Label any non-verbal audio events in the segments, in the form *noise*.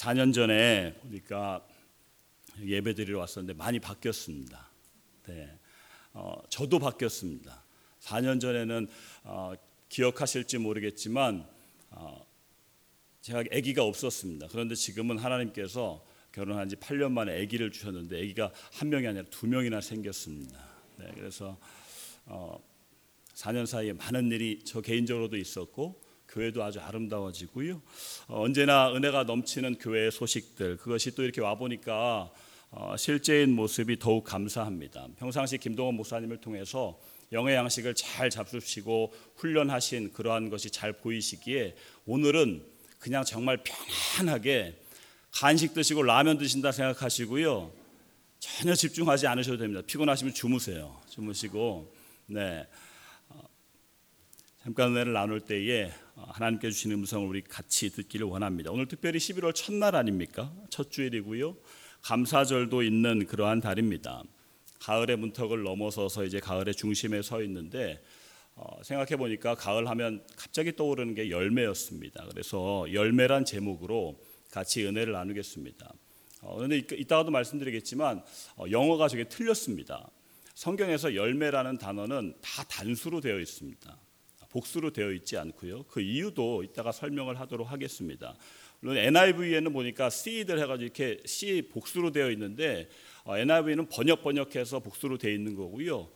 4년 전에 보니까 예배 드리러 왔었는데 많이 바뀌었습니다. 네. 어, 저도 바뀌었습니다. 4년 전에는 어, 기억하실지 모르겠지만 어, 제가 아기가 없었습니다. 그런데 지금은 하나님께서 결혼한 지 8년 만에 아기를 주셨는데 아기가 한 명이 아니라 두 명이나 생겼습니다. 네, 그래서 어, 4년 사이에 많은 일이 저 개인적으로도 있었고 교회도 아주 아름다워지고요. 어, 언제나 은혜가 넘치는 교회의 소식들 그것이 또 이렇게 와 보니까 어, 실제인 모습이 더욱 감사합니다. 평상시 김동원 목사님을 통해서 영의 양식을 잘 잡수시고 훈련하신 그러한 것이 잘 보이시기에 오늘은 그냥 정말 편안하게 간식 드시고 라면 드신다 생각하시고요. 전혀 집중하지 않으셔도 됩니다. 피곤하시면 주무세요. 주무시고 네. 어, 잠깐 은혜를 나눌 때에 하나님께 주시는 음성을 우리 같이 듣기를 원합니다. 오늘 특별히 11월 첫날 아닙니까? 첫 주일이고요. 감사절도 있는 그러한 달입니다. 가을의 문턱을 넘어서서 이제 가을의 중심에 서 있는데 어, 생각해 보니까 가을 하면 갑자기 떠오르는 게 열매였습니다. 그래서 열매란 제목으로 같이 은혜를 나누겠습니다. 어, 그런데 이따가도 말씀드리겠지만 어, 영어가 저게 틀렸습니다. 성경에서 열매라는 단어는 다 단수로 되어 있습니다. 복수로 되어 있지 않고요. 그 이유도 이따가 설명을 하도록 하겠습니다. 물론 NIV에는 보니까 seed를 해가지고 이렇게 C 복수로 되어 있는데 어, NIV는 번역 번역해서 복수로 되어 있는 거고요.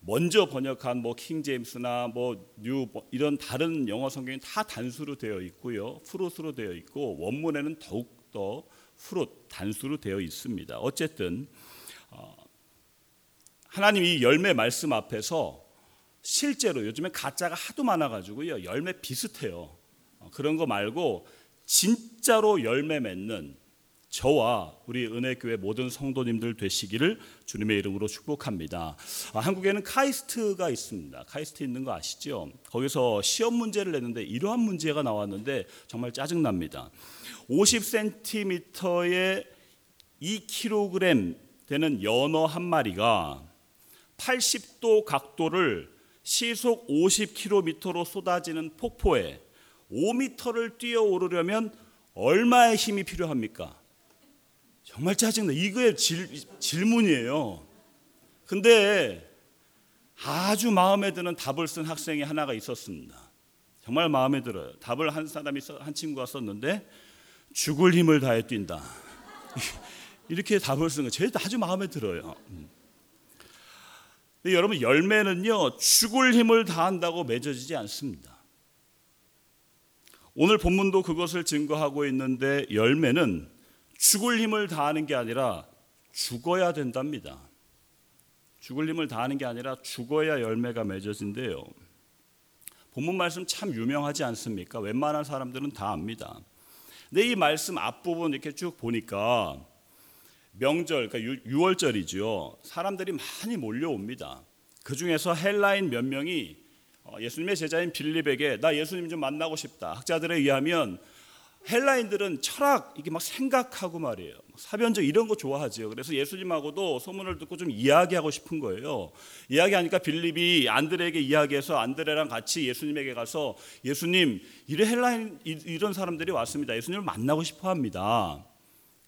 먼저 번역한 뭐 킹 제임스나 뭐뉴 뭐 이런 다른 영어 성경이 다 단수로 되어 있고요. 프루스로 되어 있고 원문에는 더욱 더 프루 단수로 되어 있습니다. 어쨌든 어, 하나님 이 열매 말씀 앞에서 실제로 요즘에 가짜가 하도 많아가지고요 열매 비슷해요. 어, 그런 거 말고 진짜로 열매 맺는 저와 우리 은혜교회 모든 성도님들 되시기를 주님의 이름으로 축복합니다. 아, 한국에는 카이스트가 있습니다. 카이스트 있는 거 아시죠? 거기서 시험 문제를 냈는데 이러한 문제가 나왔는데 정말 짜증납니다. 50cm에 2kg 되는 연어 한 마리가 80도 각도를 시속 50km로 쏟아지는 폭포에 5m를 뛰어오르려면 얼마의 힘이 필요합니까? 정말 짜증나. 이거의 질, 질문이에요. 근데 아주 마음에 드는 답을 쓴 학생이 하나가 있었습니다. 정말 마음에 들어요. 답을 한 사람이 한 친구가 썼는데 죽을 힘을 다해 뛴다. *laughs* 이렇게 답을 쓴 거, 제 아주 마음에 들어요. 음. 여러분 열매는요 죽을 힘을 다한다고 맺어지지 않습니다. 오늘 본문도 그것을 증거하고 있는데 열매는 죽을 힘을 다하는 게 아니라 죽어야 된답니다. 죽을 힘을 다하는 게 아니라 죽어야 열매가 맺어진대요. 본문 말씀 참 유명하지 않습니까? 웬만한 사람들은 다 압니다. 근데 이 말씀 앞부분 이렇게 쭉 보니까 명절, 그러니까 6월절이죠. 사람들이 많이 몰려옵니다. 그 중에서 헬라인 몇 명이 어, 예수님의 제자인 빌립에게 나 예수님 좀 만나고 싶다. 학자들에 의하면 헬라인들은 철학 이게 막 생각하고 말이에요. 사변적 이런 거 좋아하죠. 그래서 예수님하고도 소문을 듣고 좀 이야기하고 싶은 거예요. 이야기하니까 빌립이 안드레에게 이야기해서 안드레랑 같이 예수님에게 가서 예수님 이래 헬라인 이런 사람들이 왔습니다. 예수님을 만나고 싶어 합니다.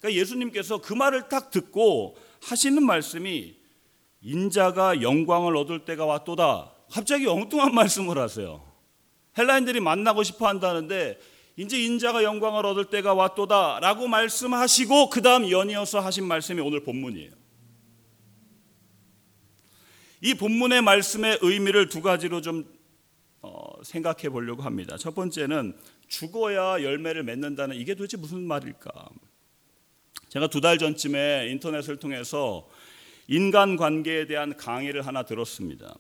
그러니까 예수님께서 그 말을 딱 듣고 하시는 말씀이 인자가 영광을 얻을 때가 왔도다. 갑자기 엉뚱한 *laughs* 말씀을 하세요. 헬라인들이 만나고 싶어 한다는데 이제 인자가 영광을 얻을 때가 왔도다라고 말씀하시고 그다음 연이어서 하신 말씀이 오늘 본문이에요. 이 본문의 말씀의 의미를 두 가지로 좀 어, 생각해 보려고 합니다. 첫 번째는 죽어야 열매를 맺는다는 이게 도대체 무슨 말일까? 제가 두 달 전쯤에 인터넷을 통해서 인간 관계에 대한 강의를 하나 들었습니다.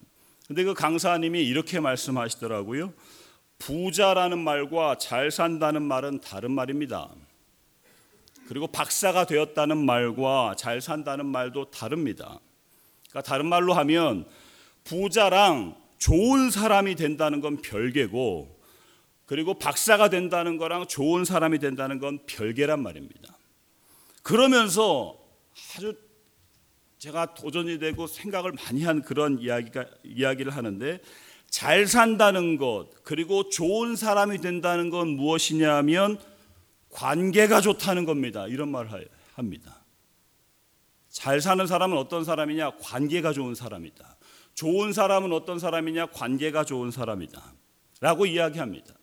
근데 그 강사님이 이렇게 말씀하시더라고요. 부자라는 말과 잘 산다는 말은 다른 말입니다. 그리고 박사가 되었다는 말과 잘 산다는 말도 다릅니다. 그러니까 다른 말로 하면 부자랑 좋은 사람이 된다는 건 별개고 그리고 박사가 된다는 거랑 좋은 사람이 된다는 건 별개란 말입니다. 그러면서 아주 제가 도전이 되고 생각을 많이 한 그런 이야기가 이야기를 하는데 잘 산다는 것 그리고 좋은 사람이 된다는 건 무엇이냐면 관계가 좋다는 겁니다. 이런 말을 합니다. 잘 사는 사람은 어떤 사람이냐? 관계가 좋은 사람이다. 좋은 사람은 어떤 사람이냐? 관계가 좋은 사람이다. 라고 이야기합니다.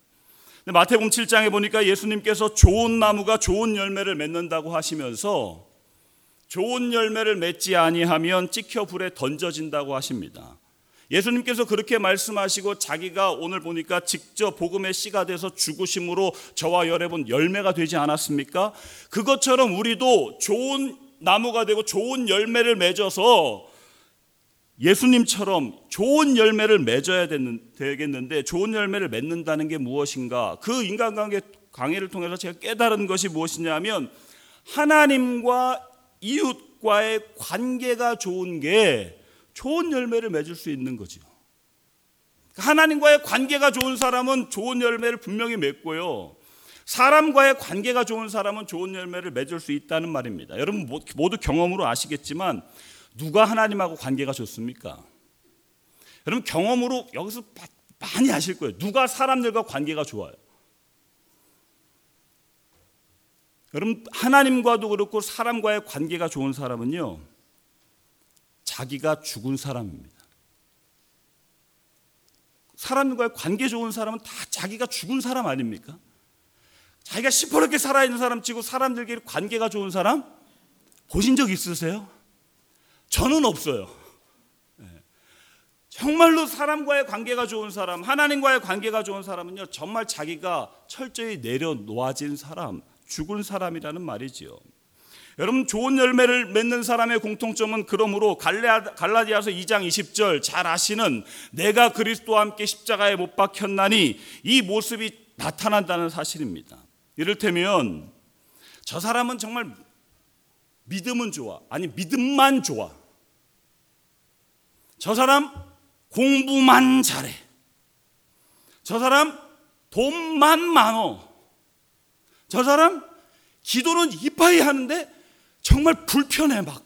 마태복음 7장에 보니까 예수님께서 좋은 나무가 좋은 열매를 맺는다고 하시면서 좋은 열매를 맺지 아니하면 찍혀 불에 던져진다고 하십니다. 예수님께서 그렇게 말씀하시고 자기가 오늘 보니까 직접 복음의 씨가 돼서 죽으심으로 저와 여러분 열매가 되지 않았습니까? 그것처럼 우리도 좋은 나무가 되고 좋은 열매를 맺어서 예수님처럼 좋은 열매를 맺어야 되겠는데 좋은 열매를 맺는다는 게 무엇인가? 그 인간관계 강의를 통해서 제가 깨달은 것이 무엇이냐면 하나님과 이웃과의 관계가 좋은 게 좋은 열매를 맺을 수 있는 거죠. 하나님과의 관계가 좋은 사람은 좋은 열매를 분명히 맺고요. 사람과의 관계가 좋은 사람은 좋은 열매를 맺을 수 있다는 말입니다. 여러분 모두 경험으로 아시겠지만 누가 하나님하고 관계가 좋습니까? 여러분 경험으로 여기서 많이 아실 거예요. 누가 사람들과 관계가 좋아요? 여러분 하나님과도 그렇고 사람과의 관계가 좋은 사람은요. 자기가 죽은 사람입니다. 사람과의 관계 좋은 사람은 다 자기가 죽은 사람 아닙니까? 자기가 시퍼렇게 살아있는 사람 치고 사람들끼리 관계가 좋은 사람 보신 적 있으세요? 저는 없어요. 네. 정말로 사람과의 관계가 좋은 사람, 하나님과의 관계가 좋은 사람은요, 정말 자기가 철저히 내려놓아진 사람, 죽은 사람이라는 말이지요. 여러분 좋은 열매를 맺는 사람의 공통점은 그러므로 갈라디아서 2장 20절 잘 아시는 내가 그리스도와 함께 십자가에 못 박혔나니 이 모습이 나타난다는 사실입니다. 이를테면 저 사람은 정말 믿음은 좋아. 아니 믿음만 좋아. 저 사람 공부만 잘해. 저 사람 돈만 많어. 저 사람 기도는 이빠이 하는데 정말 불편해 막.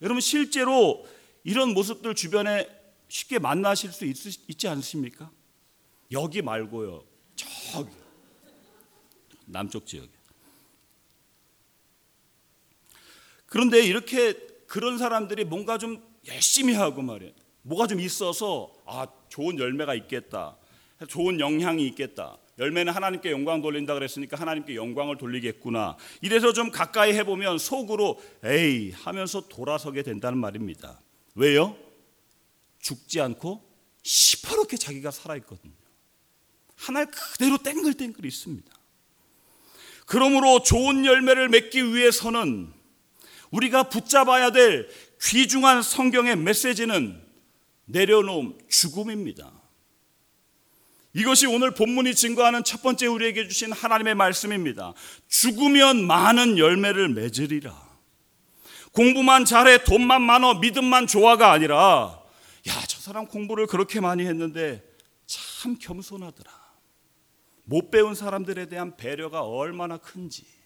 여러분 실제로 이런 모습들 주변에 쉽게 만나실 수 있, 있지 않습니까? 여기 말고요. 저기 남쪽 지역에. 그런데 이렇게 그런 사람들이 뭔가 좀 열심히 하고 말이에요. 뭐가 좀 있어서 아 좋은 열매가 있겠다. 좋은 영향이 있겠다. 열매는 하나님께 영광 돌린다 그랬으니까 하나님께 영광을 돌리겠구나. 이래서 좀 가까이 해보면 속으로 에이 하면서 돌아서게 된다는 말입니다. 왜요? 죽지 않고 시퍼렇게 자기가 살아있거든요. 하나 그대로 땡글땡글 있습니다. 그러므로 좋은 열매를 맺기 위해서는 우리가 붙잡아야 될 귀중한 성경의 메시지는 내려놓음, 죽음입니다. 이것이 오늘 본문이 증거하는 첫 번째 우리에게 주신 하나님의 말씀입니다. 죽으면 많은 열매를 맺으리라. 공부만 잘해, 돈만 많어, 믿음만 좋아가 아니라, 야, 저 사람 공부를 그렇게 많이 했는데 참 겸손하더라. 못 배운 사람들에 대한 배려가 얼마나 큰지.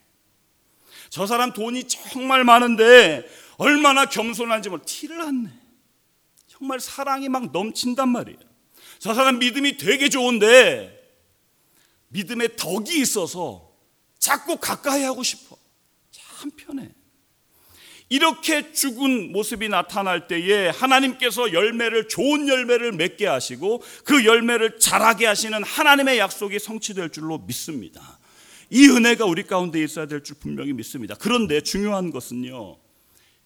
저 사람 돈이 정말 많은데 얼마나 겸손한지 뭘 티를 안 내. 정말 사랑이 막 넘친단 말이에요. 저 사람 믿음이 되게 좋은데 믿음에 덕이 있어서 자꾸 가까이 하고 싶어. 참 편해. 이렇게 죽은 모습이 나타날 때에 하나님께서 열매를 좋은 열매를 맺게 하시고 그 열매를 자라게 하시는 하나님의 약속이 성취될 줄로 믿습니다. 이 은혜가 우리 가운데 있어야 될 줄 분명히 믿습니다. 그런데 중요한 것은요.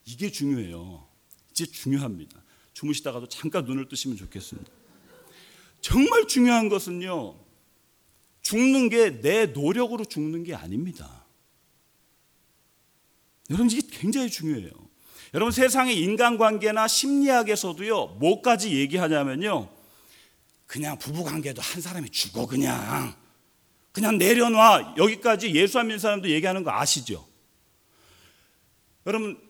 이게 중요해요. 이제 중요합니다. 주무시다가도 잠깐 눈을 뜨시면 좋겠습니다. 정말 중요한 것은요. 죽는 게 내 노력으로 죽는 게 아닙니다. 여러분 이게 굉장히 중요해요. 여러분 세상의 인간관계나 심리학에서도요 뭐까지 얘기하냐면요 그냥 부부관계도 한 사람이 죽어 그냥 그냥 내려놔 여기까지 예수 안 믿는 사람도 얘기하는 거 아시죠? 여러분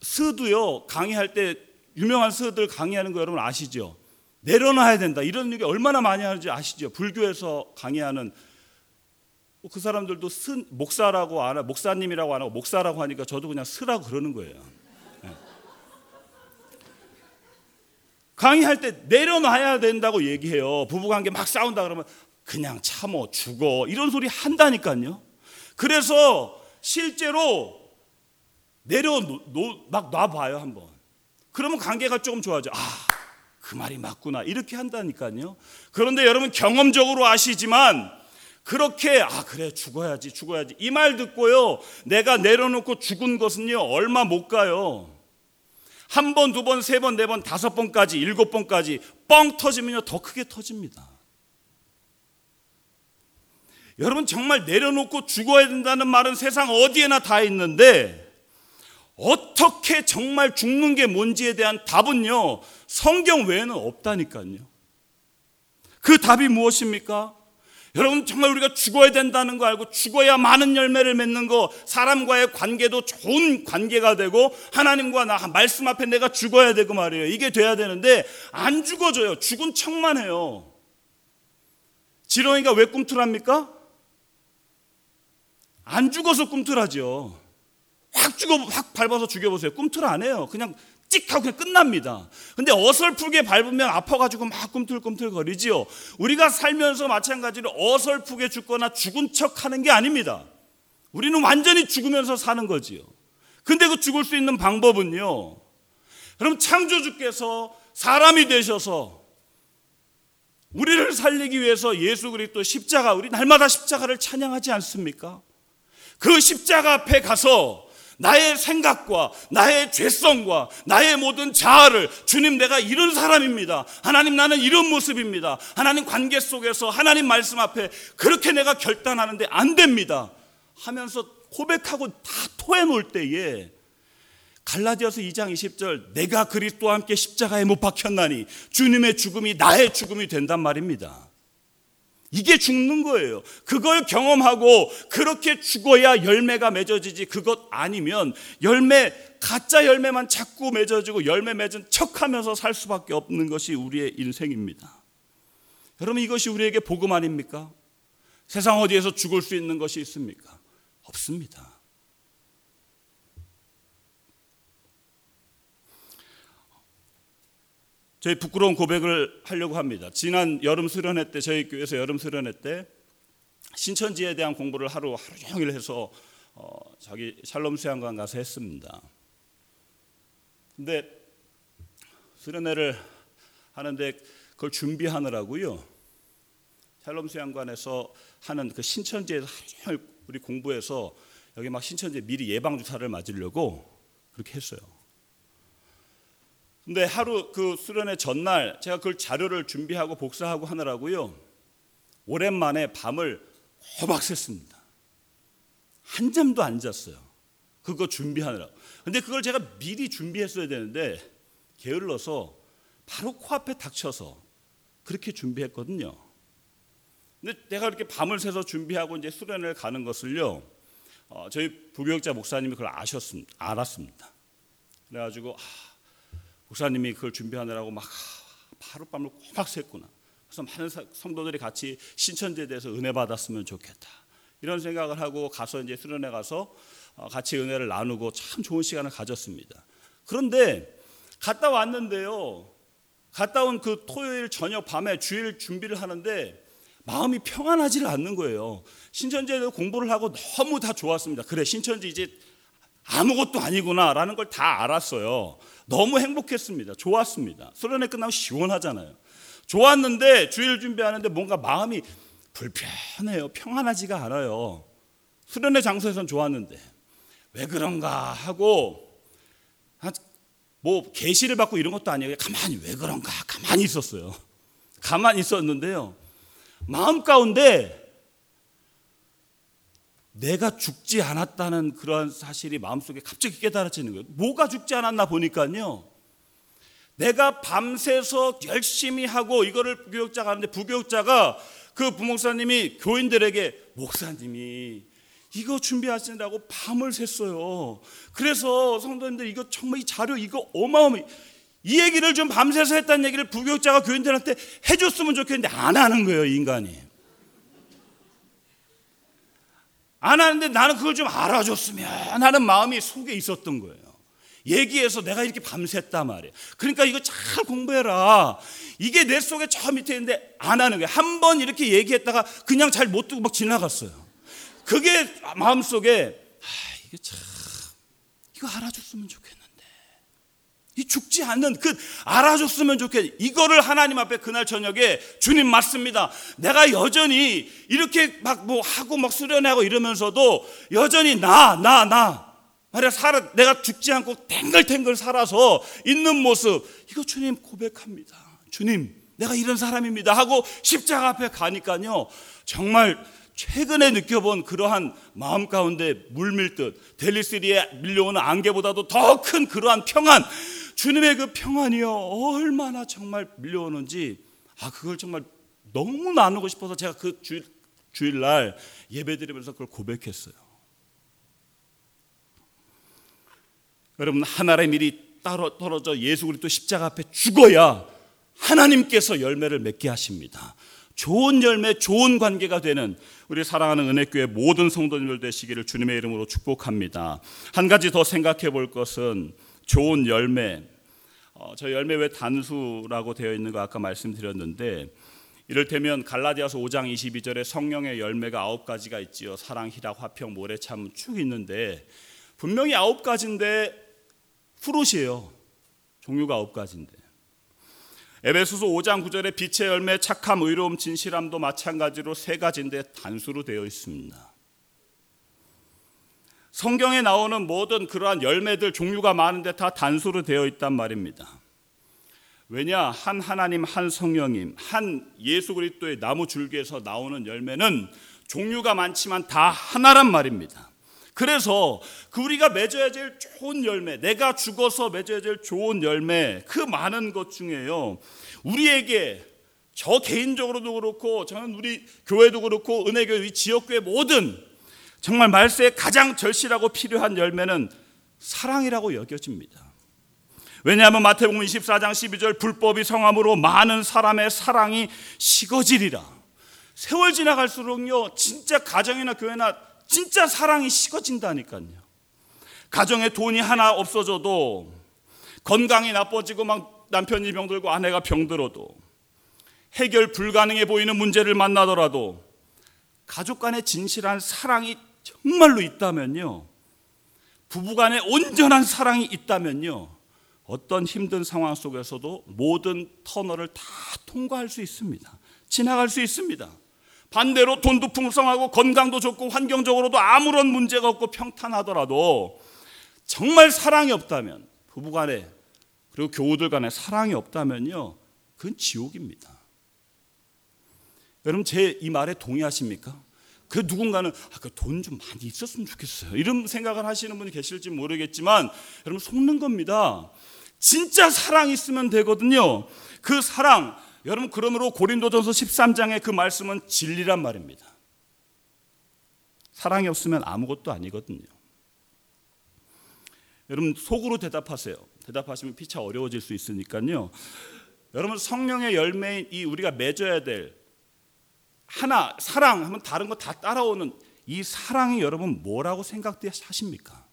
스도요 강의할 때 유명한 스들 강의하는 거 여러분 아시죠? 내려놔야 된다 이런 얘기 얼마나 많이 하는지 아시죠? 불교에서 강의하는 그 사람들도 스, 목사라고 안 하, 목사님이라고 안 하고 목사라고 하니까 저도 그냥 스라고 그러는 거예요. 네. 강의할 때 내려놔야 된다고 얘기해요. 부부관계 막 싸운다 그러면 그냥 참어 죽어 이런 소리 한다니까요. 그래서 실제로 내려 막 놔봐요 한번. 그러면 관계가 조금 좋아져. 아, 그 말이 맞구나 이렇게 한다니까요. 그런데 여러분 경험적으로 아시지만 그렇게 아 그래 죽어야지 죽어야지 이 말 듣고요 내가 내려놓고 죽은 것은요 얼마 못 가요. 한 번, 두 번, 세 번, 네 번, 다섯 번까지, 일곱 번까지 뻥 터지면요 더 크게 터집니다. 여러분 정말 내려놓고 죽어야 된다는 말은 세상 어디에나 다 있는데 어떻게 정말 죽는 게 뭔지에 대한 답은요 성경 외에는 없다니까요. 그 답이 무엇입니까? 여러분 정말 우리가 죽어야 된다는 거 알고 죽어야 많은 열매를 맺는 거 사람과의 관계도 좋은 관계가 되고 하나님과 나 말씀 앞에 내가 죽어야 되고 말이에요. 이게 돼야 되는데 안 죽어져요. 죽은 척만 해요. 지렁이가 왜 꿈틀합니까? 안 죽어서 꿈틀하죠. 확 죽어 확 밟아서 죽여보세요. 꿈틀 안 해요. 그냥 찍 하고 그냥 끝납니다. 근데 어설프게 밟으면 아파가지고 막 꿈틀꿈틀 거리지요. 우리가 살면서 마찬가지로 어설프게 죽거나 죽은 척 하는 게 아닙니다. 우리는 완전히 죽으면서 사는 거지요. 근데 그 죽을 수 있는 방법은요. 그럼 창조주께서 사람이 되셔서 우리를 살리기 위해서 예수 그리스도 십자가 우리 날마다 십자가를 찬양하지 않습니까? 그 십자가 앞에 가서 나의 생각과 나의 죄성과 나의 모든 자아를 주님 내가 이런 사람입니다. 하나님 나는 이런 모습입니다. 하나님 관계 속에서 하나님 말씀 앞에 그렇게 내가 결단하는데 안 됩니다. 하면서 고백하고 다 토해 놓을 때에 갈라디아서 2장 20절 내가 그리스도와 함께 십자가에 못 박혔나니 주님의 죽음이 나의 죽음이 된단 말입니다. 이게 죽는 거예요. 그걸 경험하고 그렇게 죽어야 열매가 맺어지지 그것 아니면 열매 가짜 열매만 자꾸 맺어지고 열매 맺은 척하면서 살 수밖에 없는 것이 우리의 인생입니다. 여러분 이것이 우리에게 복음 아닙니까? 세상 어디에서 죽을 수 있는 것이 있습니까? 없습니다. 저희 부끄러운 고백을 하려고 합니다. 지난 여름 수련회 때 저희 교회에서 여름 수련회 때 신천지에 대한 공부를 하루 하루 종일 해서 어, 자기 샬롬 수양관 가서 했습니다. 근데 수련회를 하는데 그걸 준비하느라고요. 샬롬 수양관에서 하는 그 신천지에서 하루 종일 우리 공부해서 여기 막 신천지 미리 예방 주사를 맞으려고 그렇게 했어요. 근데 하루 그 수련회 전날 제가 그 자료를 준비하고 복사하고 하느라고요. 오랜만에 밤을 호박 샜습니다. 한 잠도 안 잤어요. 그거 준비하느라. 근데 그걸 제가 미리 준비했어야 되는데 게을러서 바로 코앞에 닥쳐서 그렇게 준비했거든요. 근데 내가 이렇게 밤을 새서 준비하고 이제 수련회를 가는 것을요. 어, 저희 부교육자 목사님이 그걸 아셨습니다. 알았습니다. 그래가지고 아, 목사님이 그걸 준비하느라고 막 하룻밤을 꼬박 샜구나. 그래서 많은 성도들이 같이 신천지에 대해서 은혜 받았으면 좋겠다. 이런 생각을 하고 가서 이제 수련회 가서 어, 같이 은혜를 나누고 참 좋은 시간을 가졌습니다. 그런데 갔다 왔는데요. 갔다 온 그 토요일 저녁 밤에 주일 준비를 하는데 마음이 평안하지를 않는 거예요. 신천지에 서 공부를 하고 너무 다 좋았습니다. 그래 신천지 이제 아무것도 아니구나라는 걸 다 알았어요. 너무 행복했습니다. 좋았습니다. 수련회 끝나고 시원하잖아요. 좋았는데 주일 준비하는데 뭔가 마음이 불편해요. 평안하지가 않아요. 수련회 장소에선 좋았는데 왜 그런가 하고 뭐 계시를 받고 이런 것도 아니에요. 가만히 왜 그런가 가만히 있었어요. 가만히 있었는데요. 마음 가운데 내가 죽지 않았다는 그러한 사실이 마음속에 갑자기 깨달아지는 거예요. 뭐가 죽지 않았나 보니까요. 내가 밤새서 열심히 하고 이거를 부교육자가 하는데 부교육자가 그 부목사님이 교인들에게 목사님이 이거 준비하시느라고 밤을 샜어요. 그래서 성도님들 이거 정말 이 자료 이거 어마어마해. 이 얘기를 좀 밤새서 했다는 얘기를 부교육자가 교인들한테 해줬으면 좋겠는데 안 하는 거예요, 인간이. 안 하는데 나는 그걸 좀 알아줬으면 하는 마음이 속에 있었던 거예요. 얘기해서 내가 이렇게 밤샜단 말이에요. 그러니까 이거 잘 공부해라. 이게 내 속에 저 밑에 있는데 안 하는 거예요. 한 번 이렇게 얘기했다가 그냥 잘못 듣고 막 지나갔어요. 그게 마음속에 아, 이게 참 이거 알아줬으면 좋겠는데. 이 죽지 않는 그 알아줬으면 좋겠. 이거를 하나님 앞에 그날 저녁에 주님 맞습니다. 내가 여전히 이렇게 막 뭐 하고 막 수련하고 이러면서도 여전히 나 나 나. 말이야 살아 내가 죽지 않고 탱글탱글 살아서 있는 모습 이거 주님 고백합니다. 주님 내가 이런 사람입니다 하고 십자가 앞에 가니까요 정말 최근에 느껴본 그러한 마음 가운데 물밀듯 델리스리에 밀려오는 안개보다도 더 큰 그러한 평안 주님의 그 평안이요 얼마나 정말 밀려오는지 아 그걸 정말 너무 나누고 싶어서 제가 그 주일, 주일날 예배드리면서 그걸 고백했어요. 여러분 하나의 일이 따로 떨어져 예수 그리스도 십자가 앞에 죽어야 하나님께서 열매를 맺게 하십니다. 좋은 열매, 좋은 관계가 되는 우리 사랑하는 은혜교회 모든 성도님들 되시기를 주님의 이름으로 축복합니다. 한 가지 더 생각해 볼 것은 좋은 열매. 어, 저 열매 왜 단수라고 되어 있는 거 아까 말씀드렸는데 이를테면 갈라디아서 5장 22절에 성령의 열매가 아홉 가지가 있지요. 사랑, 희락, 화평, 모래 참 쭉 있는데 분명히 아홉 가지인데 프롯이에요. 종류가 아홉 가지인데. 에베소서 5장 9절에 빛의 열매, 착함, 의로움, 진실함도 마찬가지로 세 가지인데 단수로 되어 있습니다. 성경에 나오는 모든 그러한 열매들 종류가 많은데 다 단수로 되어 있단 말입니다. 왜냐 한 하나님 한 성령님 한 예수 그리스도의 나무 줄기에서 나오는 열매는 종류가 많지만 다 하나란 말입니다. 그래서 그 우리가 맺어야 될 좋은 열매, 내가 죽어서 맺어야 될 좋은 열매, 그 많은 것 중에요. 우리에게 저 개인적으로도 그렇고 저는 우리 교회도 그렇고 은혜교회 지역교회 모든 정말 말세에 가장 절실하고 필요한 열매는 사랑이라고 여겨집니다. 왜냐하면 마태복음 24장 12절 불법이 성함으로 많은 사람의 사랑이 식어지리라. 세월 지나갈수록요 진짜 가정이나 교회나 진짜 사랑이 식어진다니까요. 가정에 돈이 하나 없어져도 건강이 나빠지고 막 남편이 병들고 아내가 병들어도 해결 불가능해 보이는 문제를 만나더라도 가족 간의 진실한 사랑이 정말로 있다면요. 부부 간의 온전한 사랑이 있다면요. 어떤 힘든 상황 속에서도 모든 터널을 다 통과할 수 있습니다. 지나갈 수 있습니다. 반대로 돈도 풍성하고 건강도 좋고 환경적으로도 아무런 문제가 없고 평탄하더라도 정말 사랑이 없다면 부부간에 그리고 교우들 간에 사랑이 없다면요 그건 지옥입니다. 여러분 제 이 말에 동의하십니까? 그 누군가는 아, 그 돈 좀 많이 있었으면 좋겠어요. 이런 생각을 하시는 분이 계실지 모르겠지만 여러분 속는 겁니다. 진짜 사랑 있으면 되거든요. 그 사랑 여러분 그러므로 고린도전서 13장의 그 말씀은 진리란 말입니다. 사랑이 없으면 아무것도 아니거든요. 여러분 속으로 대답하세요. 대답하시면 피차 어려워질 수 있으니까요. 여러분 성령의 열매인 이 우리가 맺어야 될 하나 사랑 하면 다른 거 다 따라오는 이 사랑이 여러분 뭐라고 생각하십니까?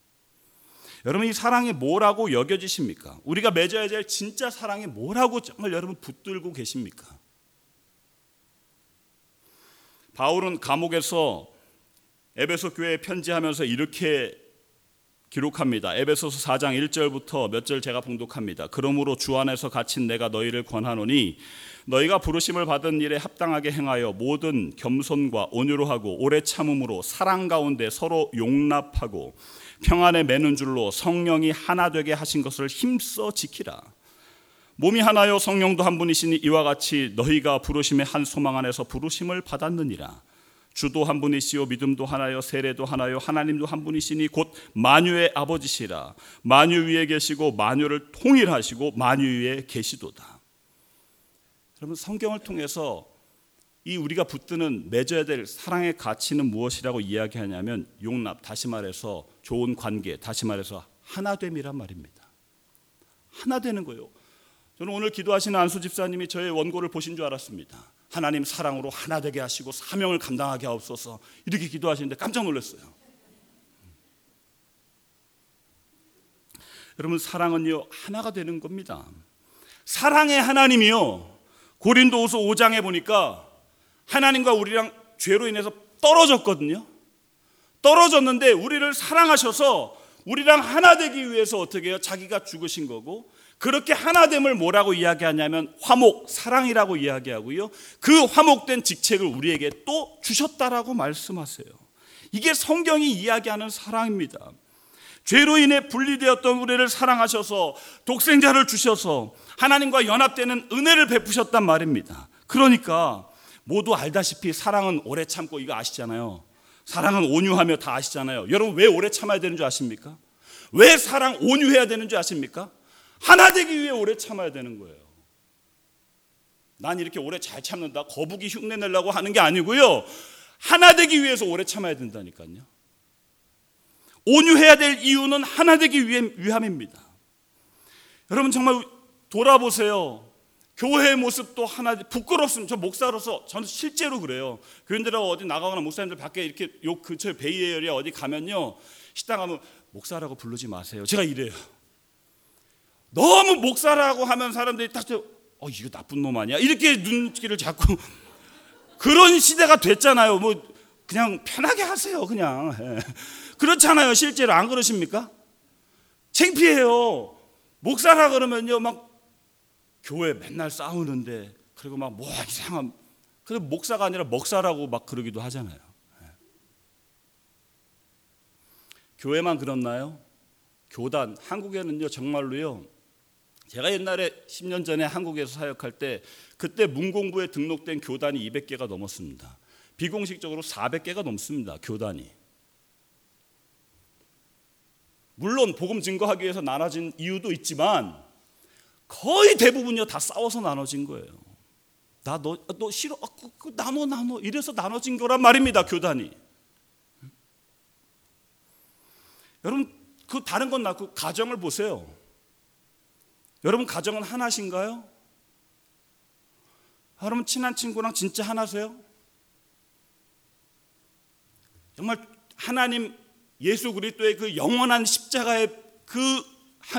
여러분 이 사랑이 뭐라고 여겨지십니까? 우리가 맺어야 될 진짜 사랑이 뭐라고 정말 여러분 붙들고 계십니까? 바울은 감옥에서 에베소 교회에 편지하면서 이렇게 기록합니다. 에베소서 4장 1절부터 몇 절 제가 봉독합니다. 그러므로 주 안에서 갇힌 내가 너희를 권하노니 너희가 부르심을 받은 일에 합당하게 행하여 모든 겸손과 온유로 하고 오래 참음으로 사랑 가운데 서로 용납하고 평안에 매는 줄로 성령이 하나 되게 하신 것을 힘써 지키라. 몸이 하나요 성령도 한 분이시니 이와 같이 너희가 부르심의 한 소망 안에서 부르심을 받았느니라. 주도 한 분이시요 믿음도 하나요 세례도 하나요 하나님도 한 분이시니 곧 만유의 아버지시라. 만유 위에 계시고 만유를 통일하시고 만유 위에 계시도다. 여러분 성경을 통해서 이 우리가 붙드는 맺어야 될 사랑의 가치는 무엇이라고 이야기하냐면 용납, 다시 말해서 좋은 관계, 다시 말해서 하나됨이란 말입니다. 하나 되는 거예요. 저는 오늘 기도하시는 안수 집사님이 저의 원고를 보신 줄 알았습니다. 하나님 사랑으로 하나 되게 하시고 사명을 감당하게 하옵소서 이렇게 기도하시는데 깜짝 놀랐어요. 여러분 사랑은요 하나가 되는 겁니다. 사랑의 하나님이요 고린도후서 5장에 보니까 하나님과 우리랑 죄로 인해서 떨어졌거든요. 떨어졌는데 우리를 사랑하셔서 우리랑 하나 되기 위해서 어떻게 해요? 자기가 죽으신 거고 그렇게 하나됨을 뭐라고 이야기하냐면 화목, 사랑이라고 이야기하고요. 그 화목된 직책을 우리에게 또 주셨다라고 말씀하세요. 이게 성경이 이야기하는 사랑입니다. 죄로 인해 분리되었던 우리를 사랑하셔서 독생자를 주셔서 하나님과 연합되는 은혜를 베푸셨단 말입니다. 그러니까 모두 알다시피 사랑은 오래 참고 이거 아시잖아요. 사랑은 온유하며 다 아시잖아요. 여러분 왜 오래 참아야 되는 줄 아십니까? 왜 사랑 온유해야 되는 줄 아십니까? 하나 되기 위해 오래 참아야 되는 거예요. 난 이렇게 오래 잘 참는다. 거북이 흉내 내려고 하는 게 아니고요. 하나 되기 위해서 오래 참아야 된다니까요. 온유해야 될 이유는 하나 되기 위함입니다. 여러분 정말 돌아보세요. 교회의 모습도 하나 부끄럽습니다. 저 목사로서 저는 실제로 그래요. 교인들하고 어디 나가거나 목사님들 밖에 이렇게 요 근처 베이에리아 어디 가면요 식당 가면 목사라고 부르지 마세요. 제가 이래요. 너무 목사라고 하면 사람들이 딱 어, 이거 나쁜 놈 아니야? 이렇게 눈길을 자꾸 *laughs* 그런 시대가 됐잖아요. 뭐 그냥 편하게 하세요. 그냥 예. 그렇잖아요. 실제로 안 그러십니까? 창피해요. 목사라 그러면요 막 교회 맨날 싸우는데 그리고 막 뭐 이상한 근데 목사가 아니라 먹사라고 막 그러기도 하잖아요. 예. 교회만 그렇나요? 교단 한국에는요 정말로요 제가 옛날에 10년 전에 한국에서 사역할 때 그때 문공부에 등록된 교단이 200개가 넘었습니다. 비공식적으로 400개가 넘습니다. 교단이. 물론 복음 증거하기 위해서 나눠진 이유도 있지만 거의 대부분요 다 싸워서 나눠진 거예요. 나 너 너 싫어 아, 그, 그, 나눠 나눠 이래서 나눠진 거란 말입니다 교단이. 여러분 그 다른 건 나고 가정을 보세요. 여러분 가정은 하나신가요? 여러분 친한 친구랑 진짜 하나세요? 정말 하나님 예수 그리스도의 그 영원한 십자가의 그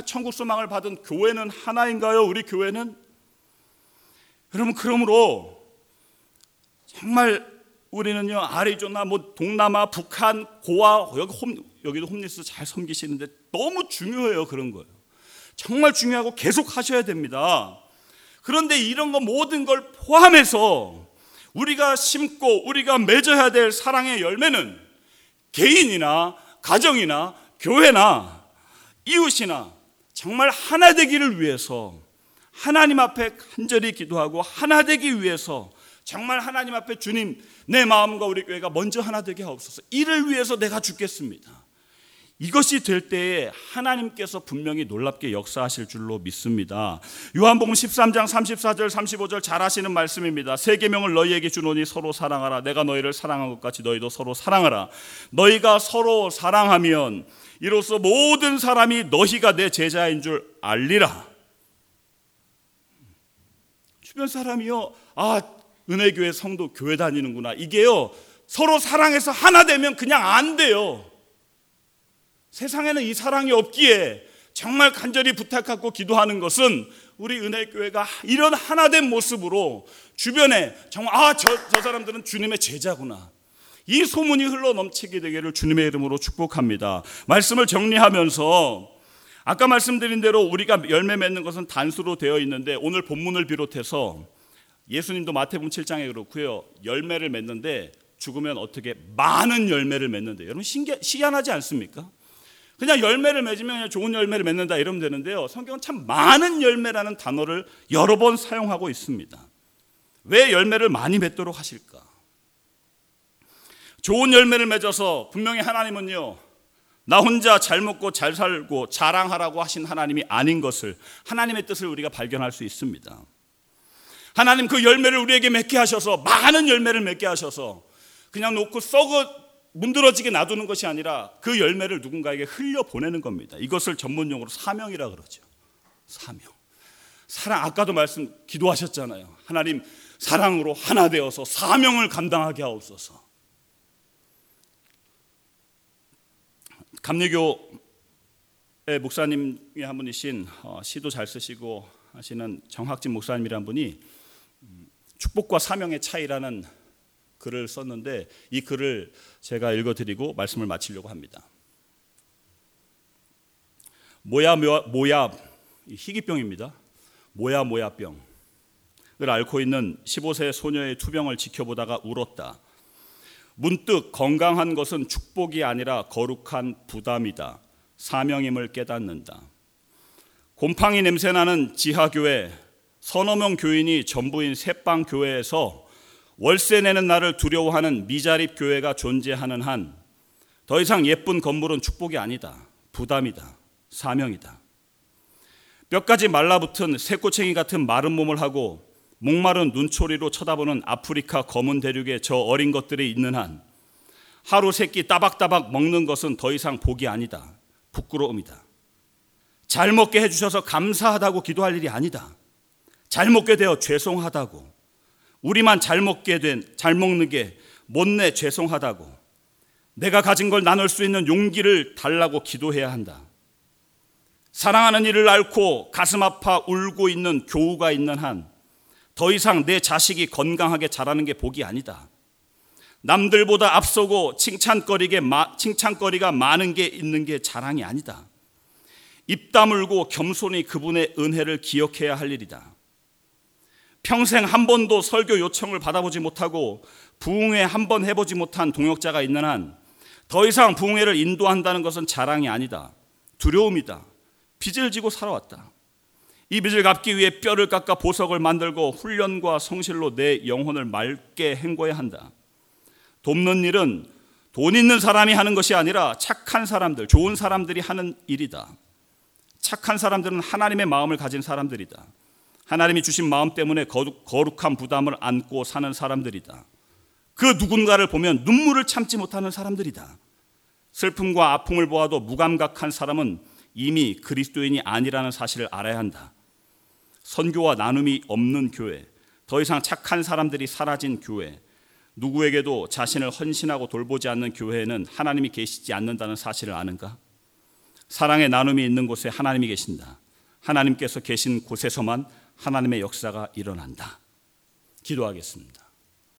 천국 소망을 받은 교회는 하나인가요? 우리 교회는 여러분 그러므로 정말 우리는요 아리조나 뭐 동남아 북한 고아 여기 홈 여기도 홈리스 잘 섬기시는데 너무 중요해요 그런 거예요. 정말 중요하고 계속 하셔야 됩니다. 그런데 이런 거 모든 걸 포함해서 우리가 심고 우리가 맺어야 될 사랑의 열매는 개인이나 가정이나 교회나 이웃이나 정말 하나 되기를 위해서 하나님 앞에 간절히 기도하고 하나 되기 위해서 정말 하나님 앞에 주님 내 마음과 우리 교회가 먼저 하나 되게 하옵소서. 이를 위해서 내가 죽겠습니다. 이것이 될 때에 하나님께서 분명히 놀랍게 역사하실 줄로 믿습니다. 요한복음 13장 34절 35절 잘 아시는 말씀입니다. 세 계명을 너희에게 주노니 서로 사랑하라. 내가 너희를 사랑한 것 같이 너희도 서로 사랑하라. 너희가 서로 사랑하면 이로써 모든 사람이 너희가 내 제자인 줄 알리라. 주변 사람이요. 아, 은혜교회 성도 교회 다니는구나. 이게요. 서로 사랑해서 하나 되면 그냥 안 돼요. 세상에는 이 사랑이 없기에 정말 간절히 부탁하고 기도하는 것은 우리 은혜교회가 이런 하나된 모습으로 주변에 정말 아 저 저 사람들은 주님의 제자구나. 이 소문이 흘러 넘치게 되기를 주님의 이름으로 축복합니다. 말씀을 정리하면서 아까 말씀드린 대로 우리가 열매 맺는 것은 단수로 되어 있는데 오늘 본문을 비롯해서 예수님도 마태복음 7장에 그렇고요. 열매를 맺는데 죽으면 어떻게 많은 열매를 맺는데 여러분 신기, 희한하지 않습니까? 그냥 열매를 맺으면 그냥 좋은 열매를 맺는다 이러면 되는데요. 성경은 참 많은 열매라는 단어를 여러 번 사용하고 있습니다. 왜 열매를 많이 맺도록 하실까? 좋은 열매를 맺어서 분명히 하나님은요. 나 혼자 잘 먹고 잘 살고 자랑하라고 하신 하나님이 아닌 것을 하나님의 뜻을 우리가 발견할 수 있습니다. 하나님 그 열매를 우리에게 맺게 하셔서 많은 열매를 맺게 하셔서 그냥 놓고 썩어 문드러지게 놔두는 것이 아니라 그 열매를 누군가에게 흘려 보내는 겁니다. 이것을 전문용어로 사명이라 그러죠. 사명. 사랑 아까도 말씀 기도하셨잖아요. 하나님 사랑으로 하나 되어서 사명을 감당하게 하옵소서. 감리교 목사님의 한 분이신 어, 시도 잘 쓰시고 하시는 정학진 목사님이란 분이 음, 축복과 사명의 차이라는 글을 썼는데 이 글을 제가 읽어드리고 말씀을 마치려고 합니다. 모야 모야 희귀병입니다. 모야 모야병을 앓고 있는 15세 소녀의 투병을 지켜보다가 울었다. 문득 건강한 것은 축복이 아니라 거룩한 부담이다. 사명임을 깨닫는다. 곰팡이 냄새나는 지하교회, 서너 명 교인이 전부인 새빵 교회에서 월세 내는 나를 두려워하는 미자립 교회가 존재하는 한 더 이상 예쁜 건물은 축복이 아니다. 부담이다. 사명이다. 뼈까지 말라붙은 새꼬챙이 같은 마른 몸을 하고 목마른 눈초리로 쳐다보는 아프리카 검은 대륙의 저 어린 것들이 있는 한 하루 세끼 따박따박 먹는 것은 더 이상 복이 아니다. 부끄러움이다. 잘 먹게 해주셔서 감사하다고 기도할 일이 아니다. 잘 먹게 되어 죄송하다고. 우리만 잘 먹게 된, 잘 먹는 게 못내 죄송하다고. 내가 가진 걸 나눌 수 있는 용기를 달라고 기도해야 한다. 사랑하는 이를 앓고 가슴 아파 울고 있는 교우가 있는 한 더 이상 내 자식이 건강하게 자라는 게 복이 아니다. 남들보다 앞서고 칭찬거리게 칭찬거리가 많은 게 있는 게 자랑이 아니다. 입 다물고 겸손히 그분의 은혜를 기억해야 할 일이다. 평생 한 번도 설교 요청을 받아보지 못하고 부흥회 한 번 해보지 못한 동역자가 있는 한 더 이상 부흥회를 인도한다는 것은 자랑이 아니다. 두려움이다. 빚을 지고 살아왔다. 이 빚을 갚기 위해 뼈를 깎아 보석을 만들고 훈련과 성실로 내 영혼을 맑게 헹궈야 한다. 돕는 일은 돈 있는 사람이 하는 것이 아니라 착한 사람들, 좋은 사람들이 하는 일이다. 착한 사람들은 하나님의 마음을 가진 사람들이다. 하나님이 주신 마음 때문에 거룩한 부담을 안고 사는 사람들이다. 그 누군가를 보면 눈물을 참지 못하는 사람들이다. 슬픔과 아픔을 보아도 무감각한 사람은 이미 그리스도인이 아니라는 사실을 알아야 한다. 선교와 나눔이 없는 교회, 더 이상 착한 사람들이 사라진 교회, 누구에게도 자신을 헌신하고 돌보지 않는 교회에는 하나님이 계시지 않는다는 사실을 아는가? 사랑의 나눔이 있는 곳에 하나님이 계신다. 하나님께서 계신 곳에서만 하나님의 역사가 일어난다. 기도하겠습니다.